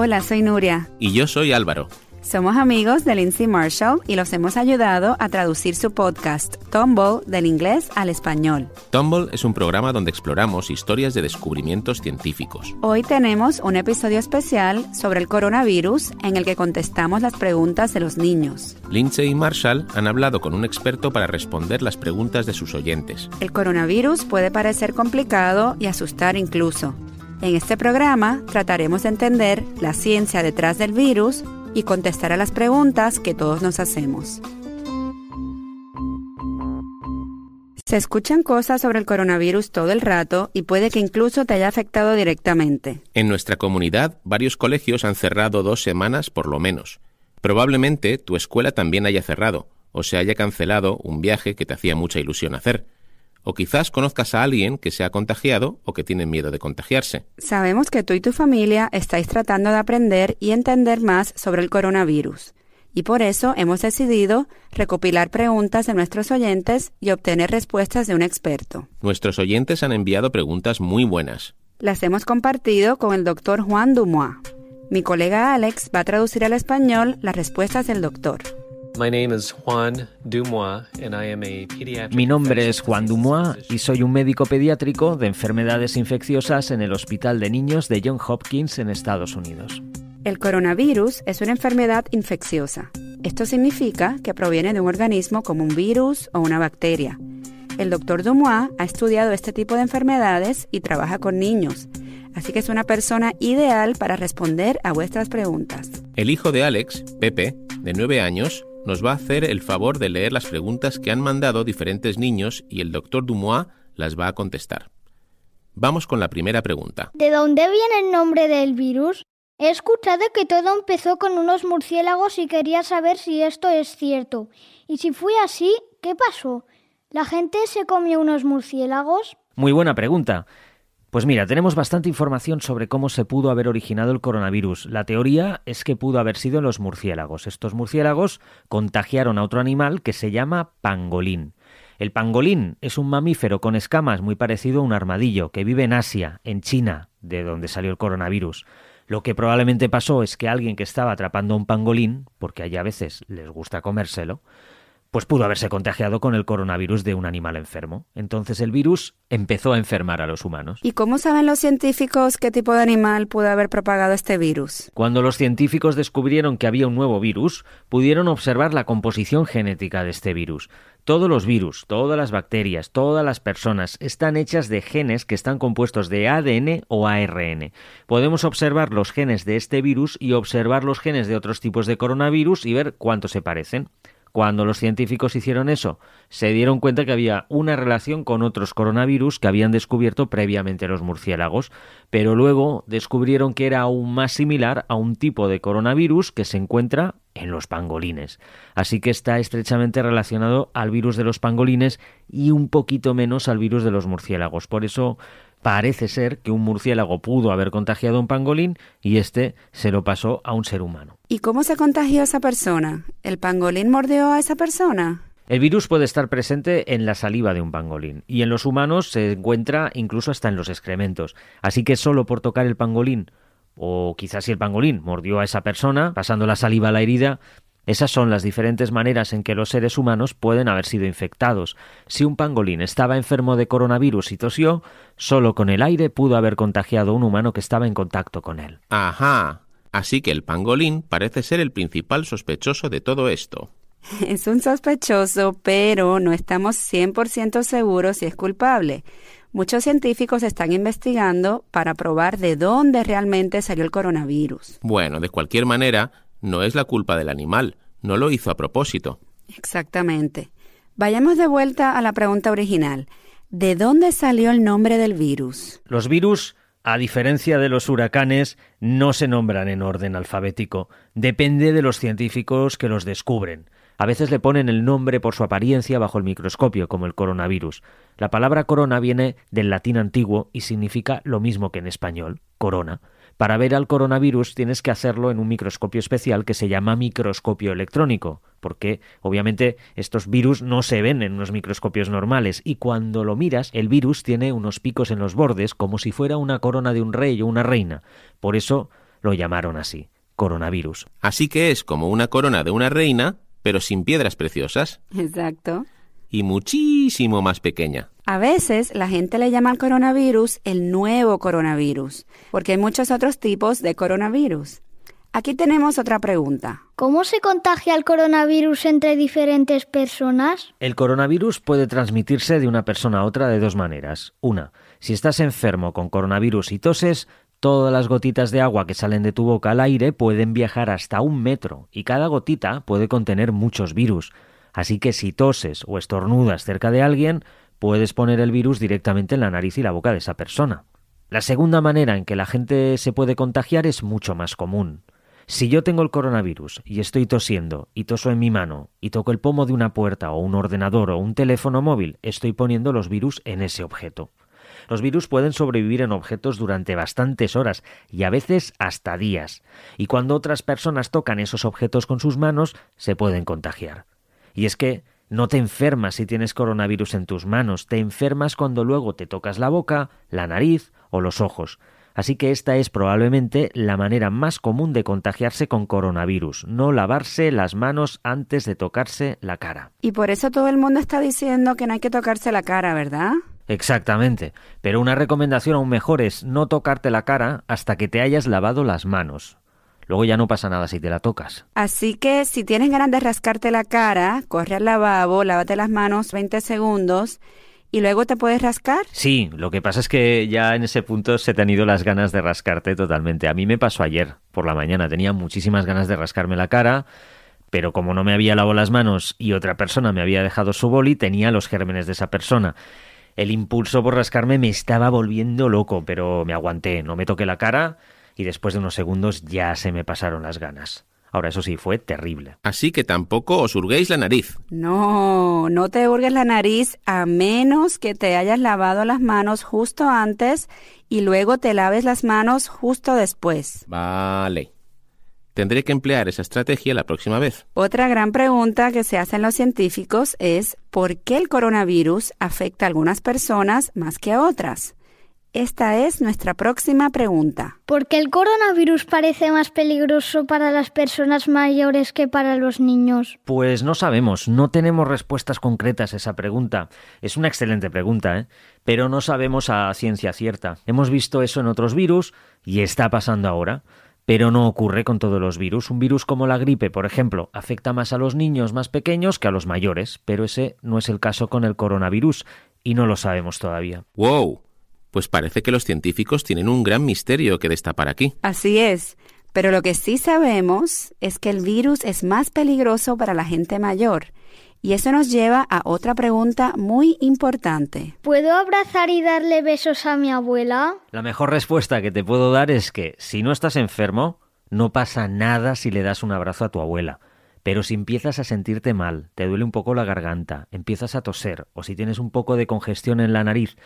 Hola, soy Nuria. Y yo soy Álvaro. Somos amigos de Lindsay Marshall y los hemos ayudado a traducir su podcast, Tumble, del inglés al español. Tumble es un programa donde exploramos historias de descubrimientos científicos. Hoy tenemos un episodio especial sobre el coronavirus en el que contestamos las preguntas de los niños. Lindsay y Marshall han hablado con un experto para responder las preguntas de sus oyentes. El coronavirus puede parecer complicado y asustar incluso. En este programa trataremos de entender la ciencia detrás del virus y contestar a las preguntas que todos nos hacemos. Se escuchan cosas sobre el coronavirus todo el rato y puede que incluso te haya afectado directamente. En nuestra comunidad, varios colegios han cerrado dos semanas por lo menos. Probablemente tu escuela también haya cerrado o se haya cancelado un viaje que te hacía mucha ilusión hacer. O quizás conozcas a alguien que se ha contagiado o que tiene miedo de contagiarse. Sabemos que tú y tu familia estáis tratando de aprender y entender más sobre el coronavirus. Y por eso hemos decidido recopilar preguntas de nuestros oyentes y obtener respuestas de un experto. Nuestros oyentes han enviado preguntas muy buenas. Las hemos compartido con el doctor Juan Dumois. Mi colega Alex va a traducir al español las respuestas del doctor. Mi nombre es Juan Dumois y soy un médico pediátrico de enfermedades infecciosas en el Hospital de Niños de Johns Hopkins en Estados Unidos. El coronavirus es una enfermedad infecciosa. Esto significa que proviene de un organismo como un virus o una bacteria. El doctor Dumois ha estudiado este tipo de enfermedades y trabaja con niños, así que es una persona ideal para responder a vuestras preguntas. El hijo de Alex, Pepe, de 9 años, nos va a hacer el favor de leer las preguntas que han mandado diferentes niños y el doctor Dumois las va a contestar. Vamos con la primera pregunta. ¿De dónde viene el nombre del virus? He escuchado que todo empezó con unos murciélagos y quería saber si esto es cierto. Y si fue así, ¿qué pasó? ¿La gente se comió unos murciélagos? Muy buena pregunta. Pues mira, tenemos bastante información sobre cómo se pudo haber originado el coronavirus. La teoría es que pudo haber sido en los murciélagos. Estos murciélagos contagiaron a otro animal que se llama pangolín. El pangolín es un mamífero con escamas muy parecido a un armadillo que vive en Asia, en China, de donde salió el coronavirus. Lo que probablemente pasó es que alguien que estaba atrapando a un pangolín, porque allá a veces les gusta comérselo, pues pudo haberse contagiado con el coronavirus de un animal enfermo. Entonces el virus empezó a enfermar a los humanos. ¿Y cómo saben los científicos qué tipo de animal pudo haber propagado este virus? Cuando los científicos descubrieron que había un nuevo virus, pudieron observar la composición genética de este virus. Todos los virus, todas las bacterias, todas las personas están hechas de genes que están compuestos de ADN o ARN. Podemos observar los genes de este virus y observar los genes de otros tipos de coronavirus y ver cuánto se parecen. Cuando los científicos hicieron eso, se dieron cuenta que había una relación con otros coronavirus que habían descubierto previamente los murciélagos, pero luego descubrieron que era aún más similar a un tipo de coronavirus que se encuentra en los pangolines. Así que está estrechamente relacionado al virus de los pangolines y un poquito menos al virus de los murciélagos. Por eso Parece ser que un murciélago pudo haber contagiado a un pangolín y este se lo pasó a un ser humano. ¿Y cómo se contagió esa persona? ¿El pangolín mordió a esa persona? El virus puede estar presente en la saliva de un pangolín y en los humanos se encuentra incluso hasta en los excrementos. Así que solo por tocar el pangolín o quizás si el pangolín mordió a esa persona, pasando la saliva a la herida, esas son las diferentes maneras en que los seres humanos pueden haber sido infectados. Si un pangolín estaba enfermo de coronavirus y tosió, solo con el aire pudo haber contagiado a un humano que estaba en contacto con él. Ajá. Así que el pangolín parece ser el principal sospechoso de todo esto. Es un sospechoso, pero no estamos 100% seguros si es culpable. Muchos científicos están investigando para probar de dónde realmente salió el coronavirus. Bueno, de cualquier manera, no es la culpa del animal, no lo hizo a propósito. Exactamente. Vayamos de vuelta a la pregunta original. ¿De dónde salió el nombre del virus? Los virus, a diferencia de los huracanes, no se nombran en orden alfabético. Depende de los científicos que los descubren. A veces le ponen el nombre por su apariencia bajo el microscopio, como el coronavirus. La palabra corona viene del latín antiguo y significa lo mismo que en español, corona. Para ver al coronavirus tienes que hacerlo en un microscopio especial que se llama microscopio electrónico, porque obviamente estos virus no se ven en unos microscopios normales y cuando lo miras el virus tiene unos picos en los bordes como si fuera una corona de un rey o una reina. Por eso lo llamaron así, coronavirus. Así que es como una corona de una reina, pero sin piedras preciosas. Exacto. Y muchísimo más pequeña. A veces la gente le llama al coronavirus el nuevo coronavirus, porque hay muchos otros tipos de coronavirus. Aquí tenemos otra pregunta. ¿Cómo se contagia el coronavirus entre diferentes personas? El coronavirus puede transmitirse de una persona a otra de dos maneras. Una, si estás enfermo con coronavirus y toses, todas las gotitas de agua que salen de tu boca al aire pueden viajar hasta un metro y cada gotita puede contener muchos virus. Así que si toses o estornudas cerca de alguien, puedes poner el virus directamente en la nariz y la boca de esa persona. La segunda manera en que la gente se puede contagiar es mucho más común. Si yo tengo el coronavirus y estoy tosiendo y toso en mi mano y toco el pomo de una puerta o un ordenador o un teléfono móvil, estoy poniendo los virus en ese objeto. Los virus pueden sobrevivir en objetos durante bastantes horas y a veces hasta días, y cuando otras personas tocan esos objetos con sus manos, se pueden contagiar. Y es que no te enfermas si tienes coronavirus en tus manos, te enfermas cuando luego te tocas la boca, la nariz o los ojos. Así que esta es probablemente la manera más común de contagiarse con coronavirus, no lavarse las manos antes de tocarse la cara. Y por eso todo el mundo está diciendo que no hay que tocarse la cara, ¿verdad? Exactamente, pero una recomendación aún mejor es no tocarte la cara hasta que te hayas lavado las manos. Luego ya no pasa nada si te la tocas. Así que si tienes ganas de rascarte la cara, corre al lavabo, lávate las manos 20 segundos y luego te puedes rascar. Sí, lo que pasa es que ya en ese punto se te han ido las ganas de rascarte totalmente. A mí me pasó ayer por la mañana, tenía muchísimas ganas de rascarme la cara, pero como no me había lavado las manos y otra persona me había dejado su boli, tenía los gérmenes de esa persona. El impulso por rascarme me estaba volviendo loco, pero me aguanté, no me toqué la cara y después de unos segundos ya se me pasaron las ganas. Ahora, eso sí, fue terrible. Así que tampoco os hurguéis la nariz. No, no te hurgues la nariz a menos que te hayas lavado las manos justo antes y luego te laves las manos justo después. Vale. Tendré que emplear esa estrategia la próxima vez. Otra gran pregunta que se hacen los científicos es ¿por qué el coronavirus afecta a algunas personas más que a otras? Esta es nuestra próxima pregunta. ¿Por qué el coronavirus parece más peligroso para las personas mayores que para los niños? Pues no sabemos, no tenemos respuestas concretas a esa pregunta. Es una excelente pregunta, ¿eh? pero no sabemos a ciencia cierta. Hemos visto eso en otros virus y está pasando ahora. Pero no ocurre con todos los virus. Un virus como la gripe, por ejemplo, afecta más a los niños más pequeños que a los mayores, pero ese no es el caso con el coronavirus y no lo sabemos todavía. ¡Wow! Pues parece que los científicos tienen un gran misterio que destapar aquí. Así es, pero lo que sí sabemos es que el virus es más peligroso para la gente mayor. Y eso nos lleva a otra pregunta muy importante. ¿Puedo abrazar y darle besos a mi abuela? La mejor respuesta que te puedo dar es que si no estás enfermo, no pasa nada si le das un abrazo a tu abuela. Pero si empiezas a sentirte mal, te duele un poco la garganta, empiezas a toser o si tienes un poco de congestión en la nariz,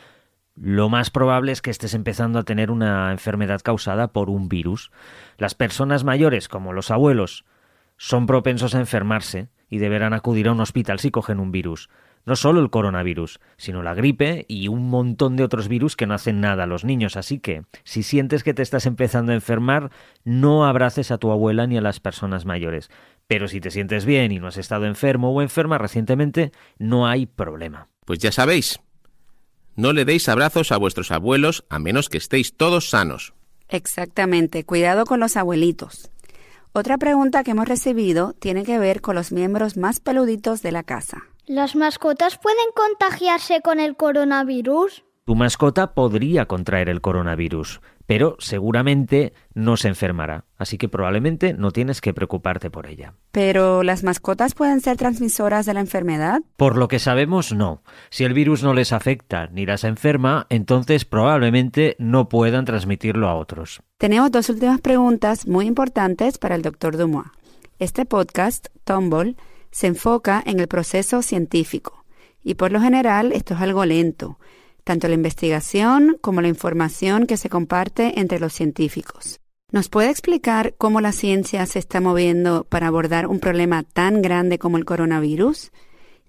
lo más probable es que estés empezando a tener una enfermedad causada por un virus. Las personas mayores, como los abuelos, son propensos a enfermarse y deberán acudir a un hospital si cogen un virus. No solo el coronavirus, sino la gripe y un montón de otros virus que no hacen nada a los niños. Así que, si sientes que te estás empezando a enfermar, no abraces a tu abuela ni a las personas mayores. Pero si te sientes bien y no has estado enfermo o enferma recientemente, no hay problema. Pues ya sabéis, no le deis abrazos a vuestros abuelos a menos que estéis todos sanos. Exactamente, cuidado con los abuelitos. Otra pregunta que hemos recibido tiene que ver con los miembros más peluditos de la casa. ¿Las mascotas pueden contagiarse con el coronavirus? Tu mascota podría contraer el coronavirus, pero seguramente no se enfermará, así que probablemente no tienes que preocuparte por ella. ¿Pero las mascotas pueden ser transmisoras de la enfermedad? Por lo que sabemos, no. Si el virus no les afecta ni las enferma, entonces probablemente no puedan transmitirlo a otros. Tenemos dos últimas preguntas muy importantes para el doctor Dumois. Este podcast, Tumble, se enfoca en el proceso científico y por lo general esto es algo lento tanto la investigación como la información que se comparte entre los científicos. ¿Nos puede explicar cómo la ciencia se está moviendo para abordar un problema tan grande como el coronavirus?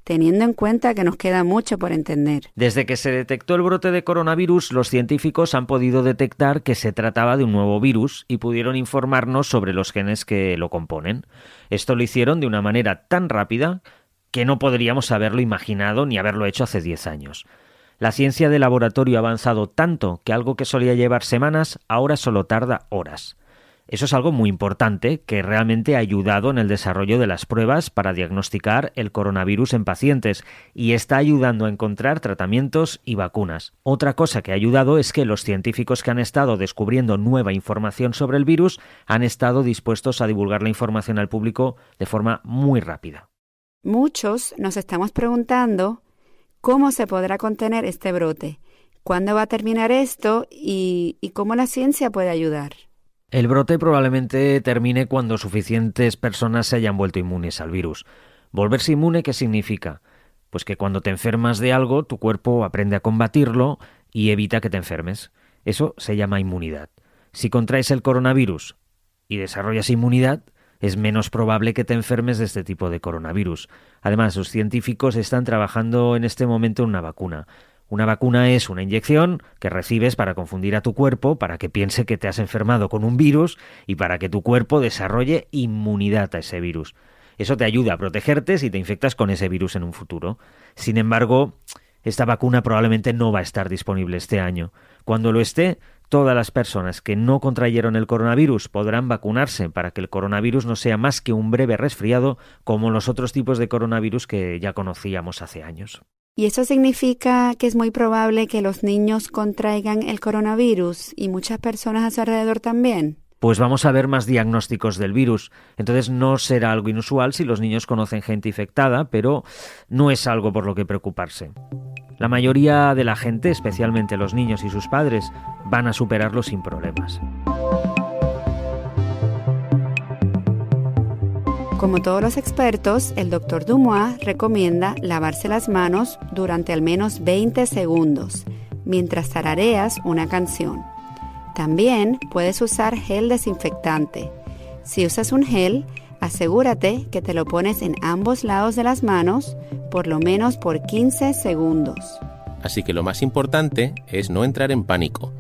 teniendo en cuenta que nos queda mucho por entender. Desde que se detectó el brote de coronavirus, los científicos han podido detectar que se trataba de un nuevo virus y pudieron informarnos sobre los genes que lo componen. Esto lo hicieron de una manera tan rápida que no podríamos haberlo imaginado ni haberlo hecho hace 10 años. La ciencia de laboratorio ha avanzado tanto que algo que solía llevar semanas ahora solo tarda horas. Eso es algo muy importante que realmente ha ayudado en el desarrollo de las pruebas para diagnosticar el coronavirus en pacientes y está ayudando a encontrar tratamientos y vacunas. Otra cosa que ha ayudado es que los científicos que han estado descubriendo nueva información sobre el virus han estado dispuestos a divulgar la información al público de forma muy rápida. Muchos nos estamos preguntando cómo se podrá contener este brote, cuándo va a terminar esto y, cómo la ciencia puede ayudar. El brote probablemente termine cuando suficientes personas se hayan vuelto inmunes al virus. ¿Volverse inmune qué significa? Pues que cuando te enfermas de algo, tu cuerpo aprende a combatirlo y evita que te enfermes. Eso se llama inmunidad. Si contraes el coronavirus y desarrollas inmunidad, es menos probable que te enfermes de este tipo de coronavirus. Además, los científicos están trabajando en este momento en una vacuna. Una vacuna es una inyección que recibes para confundir a tu cuerpo, para que piense que te has enfermado con un virus y para que tu cuerpo desarrolle inmunidad a ese virus. Eso te ayuda a protegerte si te infectas con ese virus en un futuro. Sin embargo, esta vacuna probablemente no va a estar disponible este año. Cuando lo esté, todas las personas que no contrayeron el coronavirus podrán vacunarse para que el coronavirus no sea más que un breve resfriado como los otros tipos de coronavirus que ya conocíamos hace años. Y eso significa que es muy probable que los niños contraigan el coronavirus y muchas personas a su alrededor también. Pues vamos a ver más diagnósticos del virus. Entonces no será algo inusual si los niños conocen gente infectada, pero no es algo por lo que preocuparse. La mayoría de la gente, especialmente los niños y sus padres, van a superarlo sin problemas. Como todos los expertos, el doctor Dumois recomienda lavarse las manos durante al menos 20 segundos mientras tarareas una canción. También puedes usar gel desinfectante. Si usas un gel, asegúrate que te lo pones en ambos lados de las manos por lo menos por 15 segundos. Así que lo más importante es no entrar en pánico,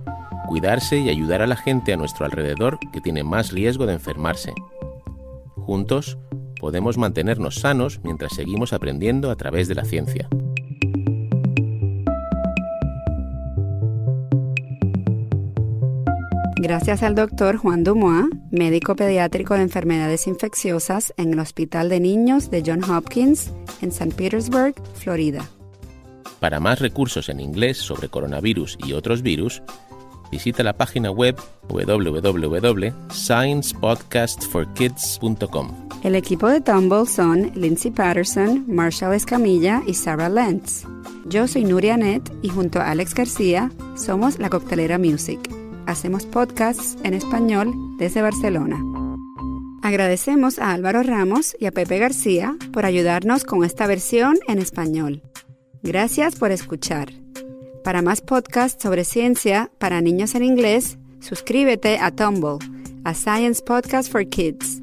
cuidarse y ayudar a la gente a nuestro alrededor que tiene más riesgo de enfermarse. Juntos podemos mantenernos sanos mientras seguimos aprendiendo a través de la ciencia. Gracias al doctor Juan Dumois, médico pediátrico de enfermedades infecciosas en el Hospital de Niños de John Hopkins en St. Petersburg, Florida. Para más recursos en inglés sobre coronavirus y otros virus, visita la página web www.sciencepodcastforkids.com. El equipo de Tumble son Lindsay Patterson, Marshall Escamilla y Sarah Lentz. Yo soy Nuria Net y junto a Alex García somos la Coctelera Music. Hacemos podcasts en español desde Barcelona. Agradecemos a Álvaro Ramos y a Pepe García por ayudarnos con esta versión en español. Gracias por escuchar. Para más podcasts sobre ciencia para niños en inglés, suscríbete a Tumble, a Science Podcast for Kids.